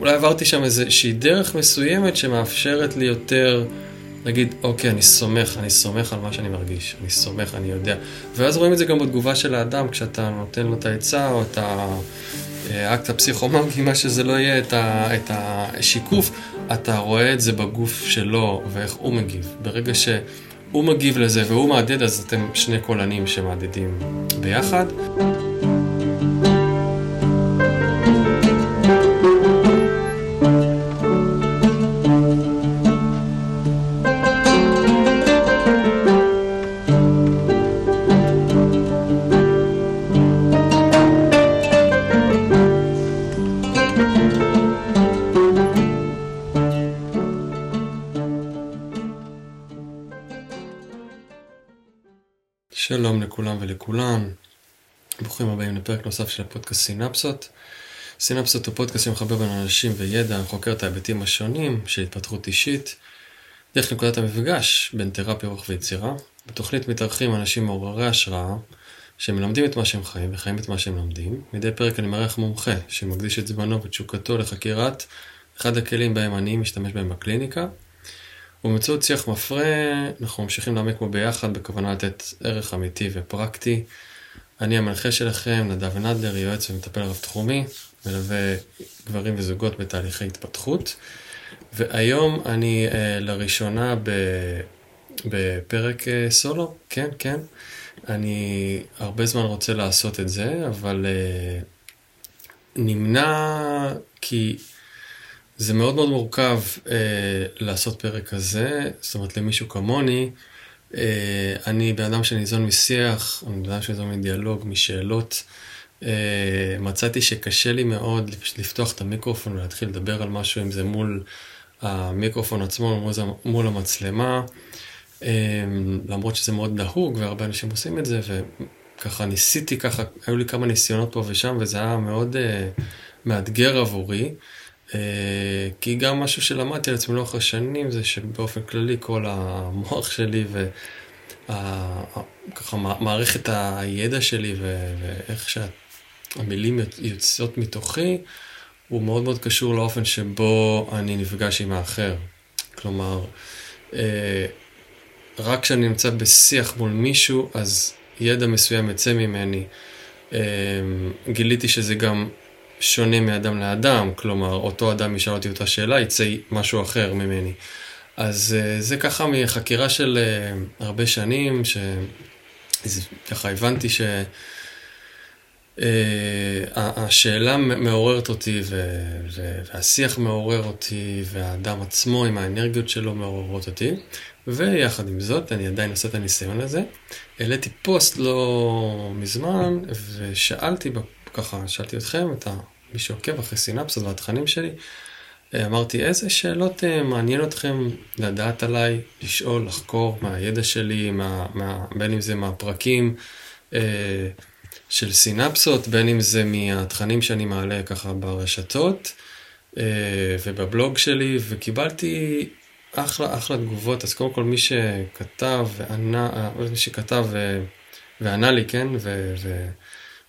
אולי עברתי שם איזושהי דרך מסוימת שמאפשרת לי יותר להגיד, אוקיי, אני סומך, אני סומך על מה שאני מרגיש, אני סומך, אני יודע. ואז רואים את זה גם בתגובה של האדם, כשאתה נותן לו את העצה או את האקט הפסיכומגי, מה שזה לא יהיה, את, ה, את השיקוף, אתה רואה את זה בגוף שלו ואיך הוא מגיב. ברגע שהוא מגיב לזה והוא מהדהד, אז אתם שני קולנים שמהדהדים ביחד. שלום לכולם ולכולן, ברוכים הבאים לפרק נוסף של הפודקאסט סינפסות. סינפסות הוא פודקאסט שמחבר בין אנשים וידע, חוקר את ההיבטים השונים של התפתחות אישית, דרך נקודת המפגש בין תרפיה, רוח ויצירה. בתוכנית מתארחים אנשים מעוררי השראה, שמלמדים את מה שהם חיים וחיים את מה שהם לומדים. מדי פרק אני מארח מומחה שמקדיש את זמנו ותשוקתו לחקירת אחד הכלים בהם אני משתמש בהם בקליניקה, ובאמצעות שיח מפרה, אנחנו ממשיכים להעמיק בו ביחד בכוונה לתת ערך אמיתי ופרקטי. אני המנחה שלכם, נדב נדלר, יועץ ומטפל רב תחומי, מלווה גברים וזוגות בתהליכי התפתחות. והיום אני אה, לראשונה ב, בפרק אה, סולו, כן, כן. אני הרבה זמן רוצה לעשות את זה, אבל אה, נמנע כי זה מאוד מאוד מורכב אה, לעשות פרק כזה, זאת אומרת למישהו כמוני, אה, אני בן אדם שניזון משיח, אני בן אדם שניזון מדיאלוג, משאלות. אה, מצאתי שקשה לי מאוד לפתוח את המיקרופון ולהתחיל לדבר על משהו, אם זה מול המיקרופון עצמו, מול, מול המצלמה, אה, למרות שזה מאוד נהוג והרבה אנשים עושים את זה, וככה ניסיתי ככה, היו לי כמה ניסיונות פה ושם, וזה היה מאוד אה, מאתגר עבורי. אה, כי גם משהו שלמדתי על עצמי לאורך השנים זה שבאופן כללי כל המוח שלי וככה מערכת הידע שלי ואיך שהמילים יוצאות מתוכי הוא מאוד מאוד קשור לאופן שבו אני נפגש עם האחר. כלומר, אה, רק כשאני נמצא בשיח מול מישהו אז ידע מסוים יצא ממני. אה, גיליתי שזה גם שונה מאדם לאדם, כלומר, אותו אדם ישאל אותי אותה שאלה, יצא משהו אחר ממני. אז אה, זה ככה מחקירה של אה, הרבה שנים, שככה הבנתי ש... Uh, השאלה מעוררת אותי והשיח מעורר אותי והאדם עצמו עם האנרגיות שלו מעוררות אותי ויחד עם זאת אני עדיין עושה את הניסיון הזה. העליתי פוסט לא מזמן ושאלתי ככה, שאלתי אתכם, את מי שעוקב אחרי סינפסות והתכנים שלי, אה, אמרתי, איזה שאלות אה, מעניין אתכם לדעת עליי, לשאול, לחקור מהידע שלי, מה, מה, בין אם זה מהפרקים אה, של סינפסות, בין אם זה מהתכנים שאני מעלה ככה ברשתות אה, ובבלוג שלי, וקיבלתי אחלה, אחלה תגובות. אז קודם כל מי שכתב וענה, אה, מי שכתב ו, וענה לי, כן, ו,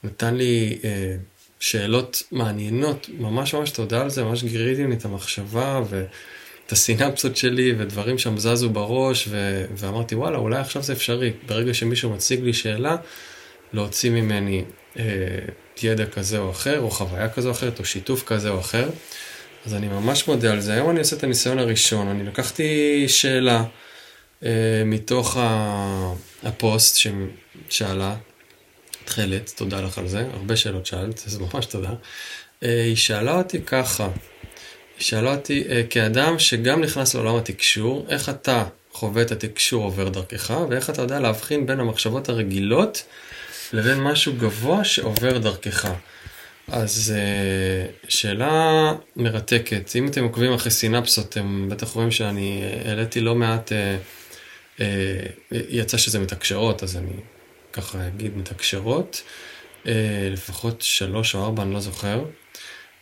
ונתן לי... אה, שאלות מעניינות, ממש ממש תודה על זה, ממש גיריתי לי את המחשבה ואת הסינפסות שלי ודברים שם זזו בראש ו... ואמרתי וואלה אולי עכשיו זה אפשרי, ברגע שמישהו מציג לי שאלה, להוציא ממני אה, ידע כזה או אחר, או חוויה כזו או אחרת, או שיתוף כזה או אחר. אז אני ממש מודה על זה. היום אני עושה את הניסיון הראשון, אני לקחתי שאלה אה, מתוך הפוסט ששאלה, תכלת, תודה לך על זה, הרבה שאלות שאלת, אז ממש תודה. אה, היא שאלה אותי ככה, היא שאלה אותי, אה, כאדם שגם נכנס לעולם התקשור, איך אתה חווה את התקשור עובר דרכך, ואיך אתה יודע להבחין בין המחשבות הרגילות לבין משהו גבוה שעובר דרכך. אז אה, שאלה מרתקת. אם אתם עוקבים אחרי סינפסות, אתם בטח רואים שאני העליתי לא מעט, יצא שזה מתקשרות, אז אני ככה אגיד מתקשרות, אה, לפחות שלוש או ארבע, אני לא זוכר,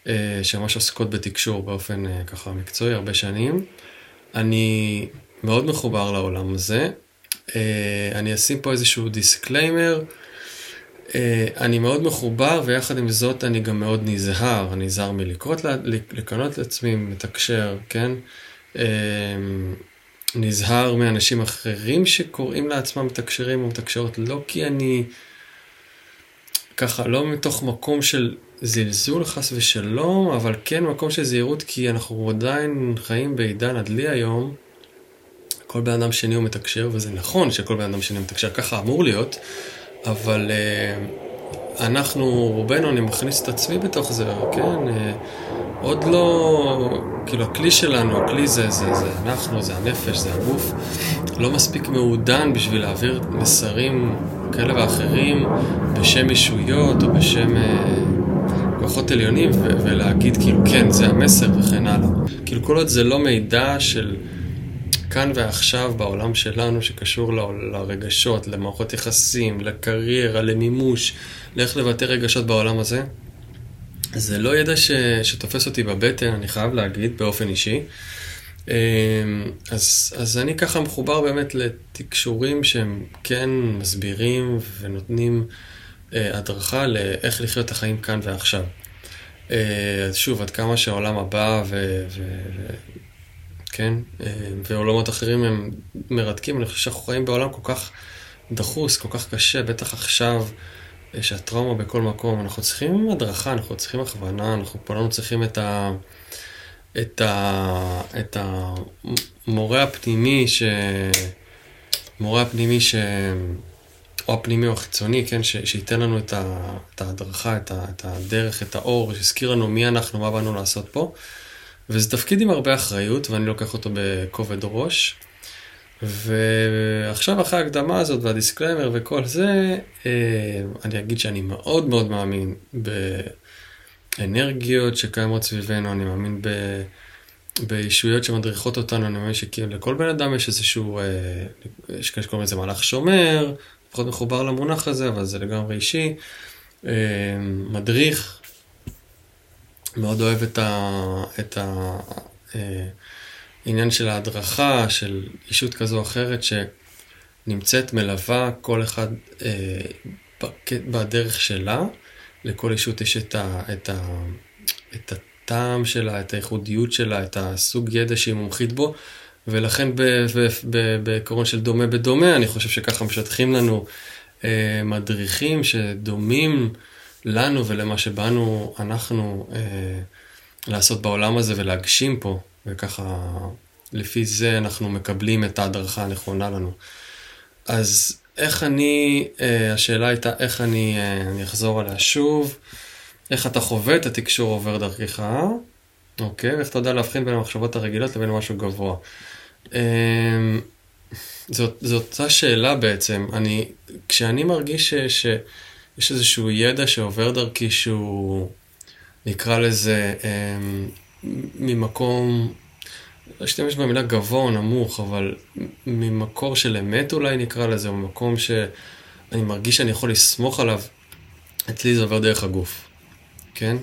אה, שממש עוסקות בתקשור באופן אה, ככה מקצועי הרבה שנים. אני מאוד מחובר לעולם הזה. אני אשים פה איזשהו disclaimer. אני מאוד מחובר, ויחד עם זאת אני גם מאוד נזהר. נזהר מלקרות, לקנות לעצמי מתקשר, כן? נזהר מאנשים אחרים שקוראים לעצמם מתקשרים או מתקשרות, לא כי אני ככה, לא מתוך מקום של זלזול חס ושלום, אבל כן מקום של זהירות, כי אנחנו עדיין חיים בעידן הדלי היום. כל בן אדם שני הוא מתקשר, וזה נכון שכל בן אדם שני מתקשר, ככה אמור להיות, אבל uh, אנחנו, רובנו, אני מכניס את עצמי בתוך זה, כן? Uh, עוד לא, כאילו הכלי שלנו, הכלי זה, זה, זה אנחנו, זה הנפש, זה הגוף, לא מספיק מעודן בשביל להעביר מסרים כאלה ואחרים בשם ישויות או בשם אה, כוחות עליונים ו- ולהגיד כאילו כן, זה המסר וכן הלאה. כאילו כל עוד זה לא מידע של כאן ועכשיו בעולם שלנו שקשור ל- לרגשות, למערכות יחסים, לקריירה, למימוש, לאיך לבטא רגשות בעולם הזה, זה לא ידע ש... שתופס אותי בבטן, אני חייב להגיד, באופן אישי. אמ, אז, אז אני ככה מחובר באמת לתקשורים שהם כן מסבירים ונותנים אה, הדרכה לאיך לחיות את החיים כאן ועכשיו. אה, אז שוב, עד כמה שהעולם הבא ו... ו, כן, אה, ועולמות אחרים הם מרתקים, אני חושב שאנחנו חיים בעולם כל כך דחוס, כל כך קשה, בטח עכשיו. שהטראומה בכל מקום, אנחנו צריכים הדרכה, אנחנו צריכים הכוונה, אנחנו כולנו צריכים את ה... את, ה, את המורה הפנימי, ש... מורה הפנימי ש... או הפנימי או החיצוני, כן, ש... שייתן לנו את, ה... את ההדרכה, את, ה... את הדרך, את האור, שיזכיר לנו מי אנחנו, מה באנו לעשות פה. וזה תפקיד עם הרבה אחריות, ואני לוקח אותו בכובד ראש. ועכשיו אחרי ההקדמה הזאת והדיסקליימר וכל זה, אה, אני אגיד שאני מאוד מאוד מאמין באנרגיות שקיימות סביבנו, אני מאמין ב... בישויות שמדריכות אותנו, אני מאמין שלכל בן אדם יש איזשהו, אה, יש כאלה שקוראים לזה מהלך שומר, פחות מחובר למונח הזה, אבל זה לגמרי אישי. אה, מדריך, מאוד אוהב את ה... את ה עניין של ההדרכה, של אישות כזו או אחרת שנמצאת, מלווה כל אחד אה, בדרך שלה. לכל אישות יש את, ה, את, ה, את הטעם שלה, את הייחודיות שלה, את הסוג ידע שהיא מומחית בו, ולכן בעקרון של דומה בדומה, אני חושב שככה משטחים לנו אה, מדריכים שדומים לנו ולמה שבאנו אנחנו אה, לעשות בעולם הזה ולהגשים פה. וככה, לפי זה אנחנו מקבלים את ההדרכה הנכונה לנו. אז איך אני, אה, השאלה הייתה איך אני, אה, אני אחזור עליה שוב, איך אתה חווה את התקשור עובר דרכך, אוקיי, ואיך אתה יודע להבחין בין המחשבות הרגילות לבין משהו גבוה. אה, זאת, זאת אותה שאלה בעצם, אני, כשאני מרגיש ש, שיש איזשהו ידע שעובר דרכי שהוא, נקרא לזה, ממקום, אשתמש במילה גבוה או נמוך, אבל ממקור של אמת אולי נקרא לזה, או ממקום שאני מרגיש שאני יכול לסמוך עליו, אצלי זה עובר דרך הגוף, כן?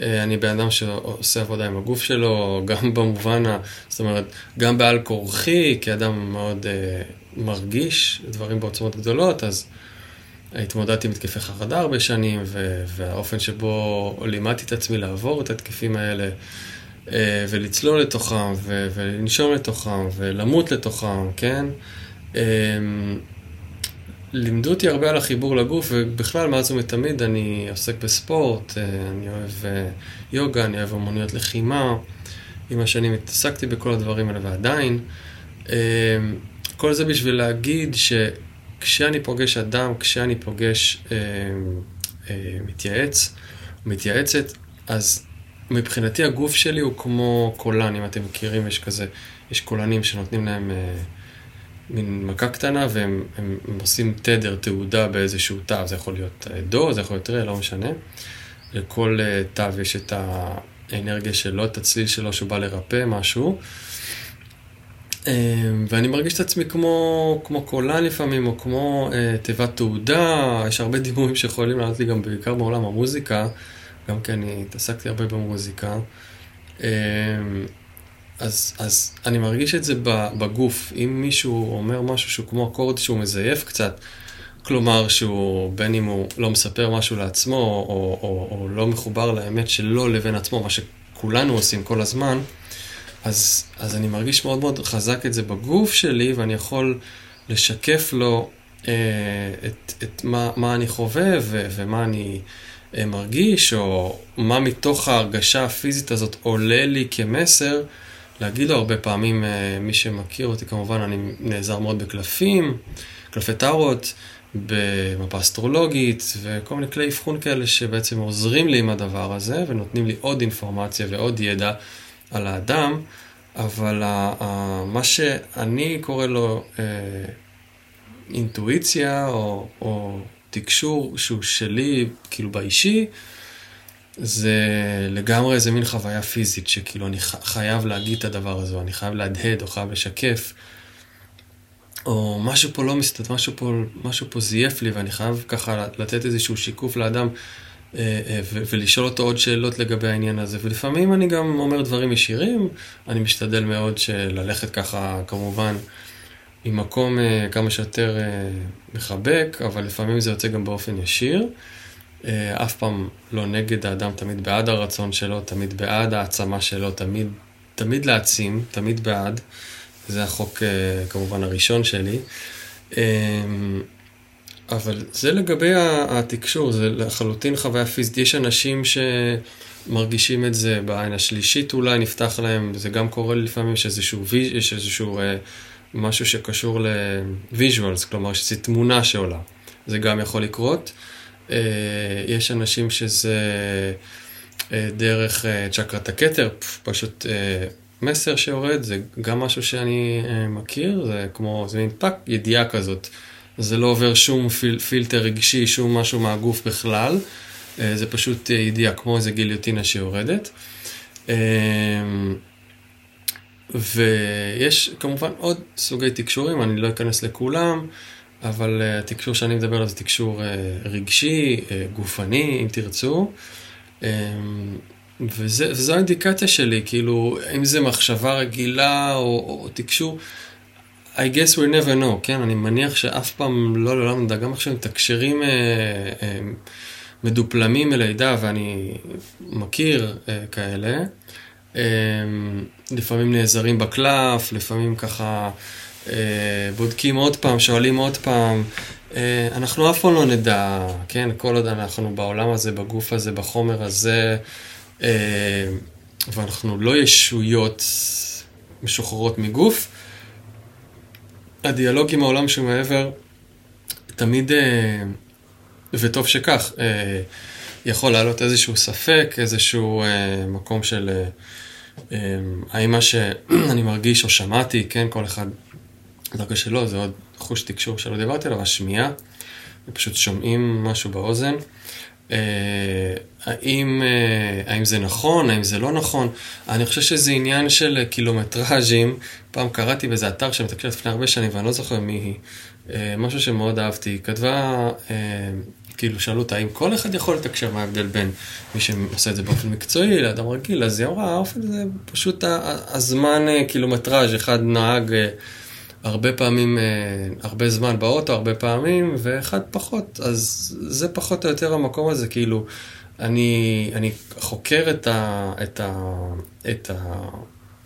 אה, אני בן אדם שעושה עבודה עם הגוף שלו, גם במובן, ה... זאת אומרת, גם בעל כורחי, כאדם מאוד uh, מרגיש דברים בעוצמות גדולות, אז התמודדתי עם התקפי חרדה הרבה שנים, והאופן שבו לימדתי את עצמי לעבור את התקפים האלה, ולצלול לתוכם, ולנשום לתוכם, ולמות לתוכם, כן? אה, לימדו אותי הרבה על החיבור לגוף, ובכלל, מאז ומתמיד אני עוסק בספורט, אה, אני אוהב יוגה, אני אוהב אמנויות לחימה. עם השנים התעסקתי בכל הדברים האלה, ועדיין. כל זה בשביל להגיד ש... כשאני פוגש אדם, כשאני פוגש אה, אה, מתייעץ, מתייעצת, אז מבחינתי הגוף שלי הוא כמו קולן, אם אתם מכירים, יש כזה, יש קולנים שנותנים להם אה, מין מכה קטנה והם הם, הם עושים תדר, תעודה באיזשהו תו, זה יכול להיות אה, דו, זה יכול להיות רה, לא משנה. לכל אה, תו יש את האנרגיה שלו, את הצליל שלו שהוא בא לרפא משהו. אמ, ואני מרגיש את עצמי כמו, כמו קולן לפעמים, או כמו אה, תיבת תעודה, יש הרבה דימויים שיכולים לעלות לי גם בעיקר בעולם המוזיקה, גם כי אני התעסקתי הרבה במוזיקה. אה, אז, אז אני מרגיש את זה בגוף, אם מישהו אומר משהו שהוא כמו אקורד שהוא מזייף קצת, כלומר שהוא, בין אם הוא לא מספר משהו לעצמו, או, או, או לא מחובר לאמת שלו לבין עצמו, מה שכולנו עושים כל הזמן, אז, אז אני מרגיש מאוד מאוד חזק את זה בגוף שלי, ואני יכול לשקף לו אה, את, את מה, מה אני חווה ו, ומה אני אה, מרגיש, או מה מתוך ההרגשה הפיזית הזאת עולה לי כמסר. להגיד לו הרבה פעמים, אה, מי שמכיר אותי כמובן, אני נעזר מאוד בקלפים, קלפי טארות, במפה אסטרולוגית, וכל מיני כלי אבחון כאלה שבעצם עוזרים לי עם הדבר הזה, ונותנים לי עוד אינפורמציה ועוד ידע על האדם, אבל מה שאני קורא לו אה, אינטואיציה או, או תקשור שהוא שלי, כאילו באישי, זה לגמרי איזה מין חוויה פיזית, שכאילו אני חייב להגיד את הדבר הזה, או אני חייב להדהד, או חייב לשקף, או משהו פה לא מסתדר, משהו פה, משהו פה זייף לי, ואני חייב ככה לתת איזשהו שיקוף לאדם, אה, אה, ולשאול אותו עוד שאלות לגבי העניין הזה. ולפעמים אני גם אומר דברים ישירים, אני משתדל מאוד ללכת ככה, כמובן, ממקום אה, כמה שיותר מחבק, אבל לפעמים זה יוצא גם באופן ישיר. אף פעם לא נגד האדם, תמיד בעד הרצון שלו, תמיד בעד העצמה שלו, תמיד, תמיד להעצים, תמיד בעד. זה החוק כמובן הראשון שלי. אבל זה לגבי התקשור, זה לחלוטין חוויה פיזית. יש אנשים שמרגישים את זה בעין השלישית אולי, נפתח להם, זה גם קורה לפעמים, יש איזשהו, יש איזשהו משהו שקשור ל visuals, כלומר שזו תמונה שעולה. זה גם יכול לקרות. אה, יש אנשים שזה אה, דרך אה, צ'קרת הכתר, פשוט מסר שיורד, זה גם משהו שאני מכיר, זה כמו, זה מין פאק, ידיעה כזאת. זה לא עובר שום פיל, פילטר רגשי, שום משהו מהגוף בכלל. זה פשוט ידיעה, כמו איזה גיליוטינה שיורדת. אה, ויש כמובן עוד סוגי תקשורים, אני לא אכנס לכולם, אבל התקשור שאני מדבר עליו זה תקשור רגשי, גופני, אם תרצו. וזה, וזו האינדיקציה שלי, כאילו, אם זה מחשבה רגילה או, או תקשור, I guess we never know, כן? אני מניח שאף פעם לא לעולם נדע, גם עכשיו מתקשרים אה, אה, מדופלמים מלידה, ואני מכיר אה, כאלה, אה, לפעמים נעזרים בקלף, לפעמים ככה אה, בודקים עוד פעם, שואלים עוד פעם. אה, אנחנו אף פעם לא נדע, כן? כל עוד אנחנו בעולם הזה, בגוף הזה, בחומר הזה, אה, ואנחנו לא ישויות משוחררות מגוף. הדיאלוג עם העולם שמעבר תמיד, וטוב שכך, יכול לעלות איזשהו ספק, איזשהו מקום של האם מה שאני מרגיש או שמעתי, כן, כל אחד, דרגה שלו, זה עוד חוש תקשור שלא דיברתי עליו, השמיעה, פשוט שומעים משהו באוזן. האם, האם זה נכון, האם זה לא נכון. אני חושב שזה עניין של קילומטראז'ים. פעם קראתי באיזה אתר שמתקשר לפני הרבה שנים, ואני לא זוכר מי היא, משהו שמאוד אהבתי. היא כתבה, כאילו שאלו אותה האם כל אחד יכול לתקשר, מה ההבדל בין מי שעושה את זה באופן מקצועי לאדם רגיל, אז היא אמרה, האופן זה פשוט הזמן קילומטראז', אחד נהג הרבה פעמים, הרבה זמן באוטו, הרבה פעמים, ואחד פחות. אז זה פחות או יותר המקום הזה, כאילו, אני, אני חוקר את, ה, את, ה, את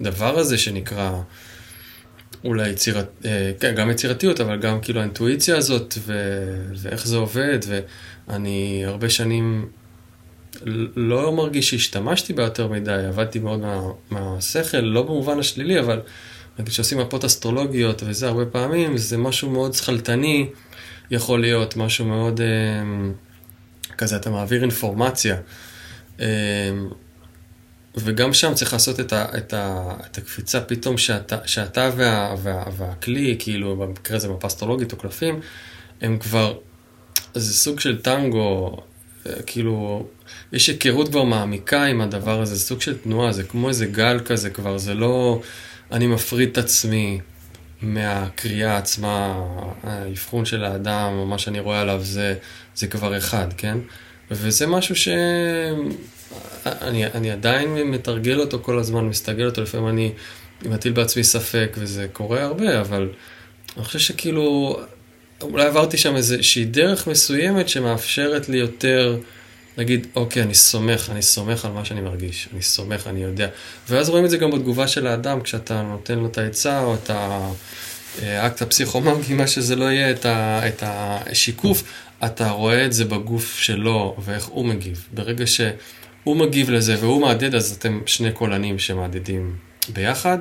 הדבר הזה שנקרא אולי יצירת, אה, כן, גם יצירתיות, אבל גם כאילו האינטואיציה הזאת ו, ואיך זה עובד, ואני הרבה שנים לא מרגיש שהשתמשתי בה יותר מדי, עבדתי מאוד מה, מהשכל, לא במובן השלילי, אבל נגיד שעושים מפות אסטרולוגיות וזה הרבה פעמים, זה משהו מאוד שכלתני, יכול להיות משהו מאוד... אה, כזה אתה מעביר אינפורמציה. וגם שם צריך לעשות את, ה, את, ה, את הקפיצה פתאום שאתה, שאתה וה, וה, והכלי, כאילו במקרה הזה מפה אסטרולוגית או קלפים, הם כבר, זה סוג של טנגו, אה, כאילו, יש היכרות כבר מעמיקה עם הדבר הזה, זה סוג של תנועה, זה כמו איזה גל כזה כבר, זה לא אני מפריד את עצמי מהקריאה עצמה, האבחון של האדם, או מה שאני רואה עליו, זה, זה כבר אחד, כן? וזה משהו שאני אני עדיין מתרגל אותו כל הזמן, מסתגל אותו, לפעמים אני מטיל בעצמי ספק, וזה קורה הרבה, אבל אני חושב שכאילו, אולי עברתי שם איזושהי דרך מסוימת שמאפשרת לי יותר להגיד, אוקיי, אני סומך, אני סומך על מה שאני מרגיש, אני סומך, אני יודע. ואז רואים את זה גם בתגובה של האדם, כשאתה נותן לו את העצה או את האקט הפסיכומגי, מה שזה לא יהיה, את השיקוף, אתה רואה את זה בגוף שלו ואיך הוא מגיב. ברגע שהוא מגיב לזה והוא מהדהד, אז אתם שני קולנים שמהדהדים ביחד,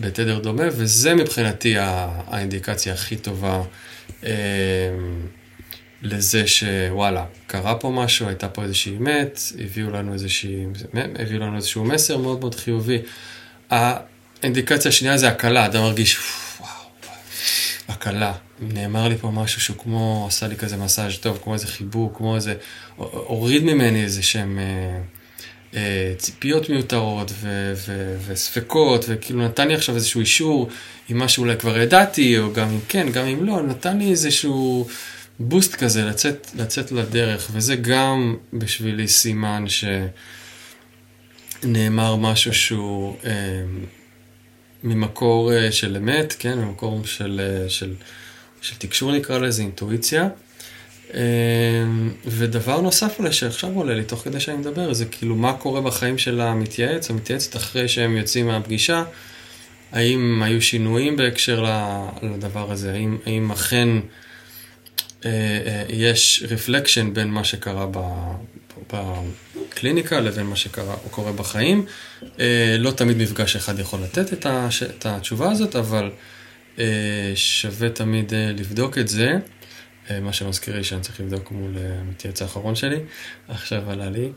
בתדר דומה, וזה מבחינתי האינדיקציה הכי טובה. אה, לזה שוואלה, קרה פה משהו, הייתה פה איזושהי אמת, הביאו לנו, איזושהי, הביאו לנו איזשהו מסר מאוד מאוד חיובי. האינדיקציה השנייה זה הקלה, אדם מרגיש, הקלה. נאמר לי פה משהו שהוא כמו, עשה לי כזה מסאז' טוב, כמו איזה חיבוק, כמו איזה, הוריד ממני איזה שהם אה, אה, ציפיות מיותרות ו, ו, וספקות, וכאילו נתן לי עכשיו איזשהו אישור עם מה שאולי כבר ידעתי, או גם אם כן, גם אם לא, נתן לי איזשהו... בוסט כזה, לצאת, לצאת לדרך, וזה גם בשבילי סימן שנאמר משהו שהוא אה, ממקור אה, של אמת, כן, ממקור של, אה, של, של תקשור נקרא לזה, אינטואיציה. אה, ודבר נוסף אולי שעכשיו עולה לי תוך כדי שאני מדבר, זה כאילו מה קורה בחיים של המתייעץ, המתייעצת אחרי שהם יוצאים מהפגישה, האם היו שינויים בהקשר לדבר הזה, האם, האם אכן... אה, אה, יש רפלקשן בין מה שקרה בקליניקה לבין מה שקורה בחיים. אה, לא תמיד מפגש אחד יכול לתת את התשובה הזאת, אבל שווה תמיד לבדוק את זה. מה שמזכיר לי שאני צריך לבדוק מול המתייעץ האחרון שלי, עכשיו עלה לי.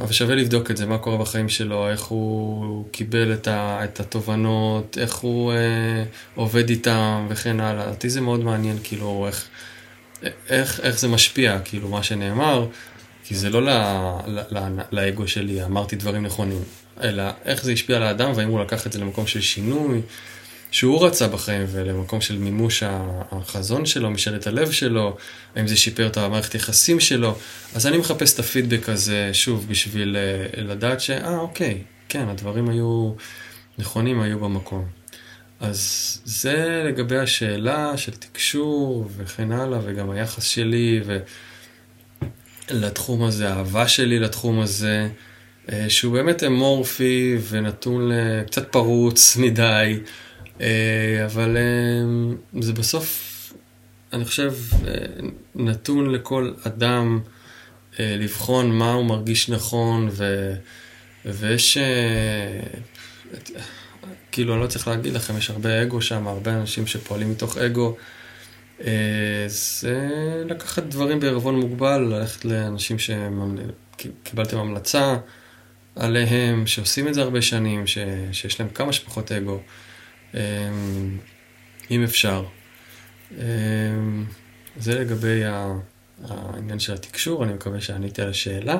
אבל שווה לבדוק את זה, מה קורה בחיים שלו, איך הוא קיבל את, ה, את התובנות, איך הוא אה, עובד איתם וכן הלאה. אותי זה מאוד מעניין, כאילו, איך, איך, איך זה משפיע, כאילו, מה שנאמר, כי זה לא ל, ל, ל, לאגו שלי, אמרתי דברים נכונים, אלא איך זה השפיע על האדם, והאם הוא לקח את זה למקום של שינוי. שהוא רצה בחיים ולמקום של מימוש החזון שלו, משאלת הלב שלו, האם זה שיפר את המערכת יחסים שלו. אז אני מחפש את הפידבק הזה, שוב, בשביל אה, לדעת שאה, אוקיי, כן, הדברים היו נכונים, היו במקום. אז זה לגבי השאלה של תקשור וכן הלאה, וגם היחס שלי לתחום הזה, האהבה שלי לתחום הזה, אה, שהוא באמת אמורפי ונתון קצת פרוץ מדי. אה, אבל אה, זה בסוף, אני חושב, נתון לכל אדם לבחון מה הוא מרגיש נכון, ו, ויש, כאילו, אני לא צריך להגיד לכם, יש הרבה אגו שם, הרבה אנשים שפועלים מתוך אגו. זה לקחת דברים בערבון מוגבל, ללכת לאנשים שקיבלתם המלצה עליהם, שעושים את זה הרבה שנים, ש, שיש להם כמה שפחות אגו. אמ, אם אפשר. אמ, זה לגבי העניין של התקשור, אני מקווה שעניתי על השאלה.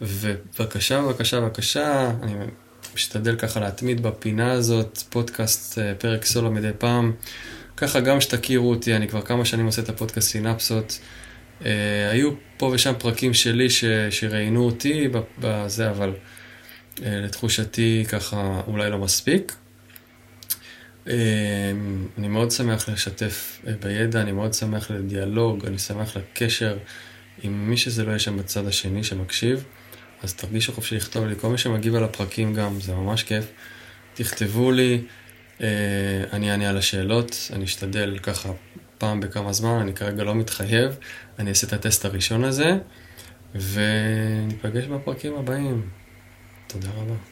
ובבקשה, בבקשה, בבקשה, אני משתדל ככה להתמיד בפינה הזאת, פודקאסט, אה, פרק סולו מדי פעם. ככה גם שתכירו אותי, אני כבר כמה שנים עושה את הפודקאסט סינפסות. Uh, היו פה ושם פרקים שלי ש, שראיינו אותי בזה, אבל uh, לתחושתי ככה אולי לא מספיק. אמ, אני מאוד שמח לשתף אה, בידע, אני מאוד שמח לדיאלוג, אני שמח לקשר עם מי שזה לא יהיה שם בצד השני שמקשיב. אז תרגישו חופשי לכתוב לי, כל מי שמגיב על הפרקים גם, זה ממש כיף. תכתבו לי, אני אענה על השאלות, אני אשתדל ככה פעם בכמה זמן, אני כרגע לא מתחייב, אני אעשה את הטסט הראשון הזה, וניפגש בפרקים הבאים. תודה רבה.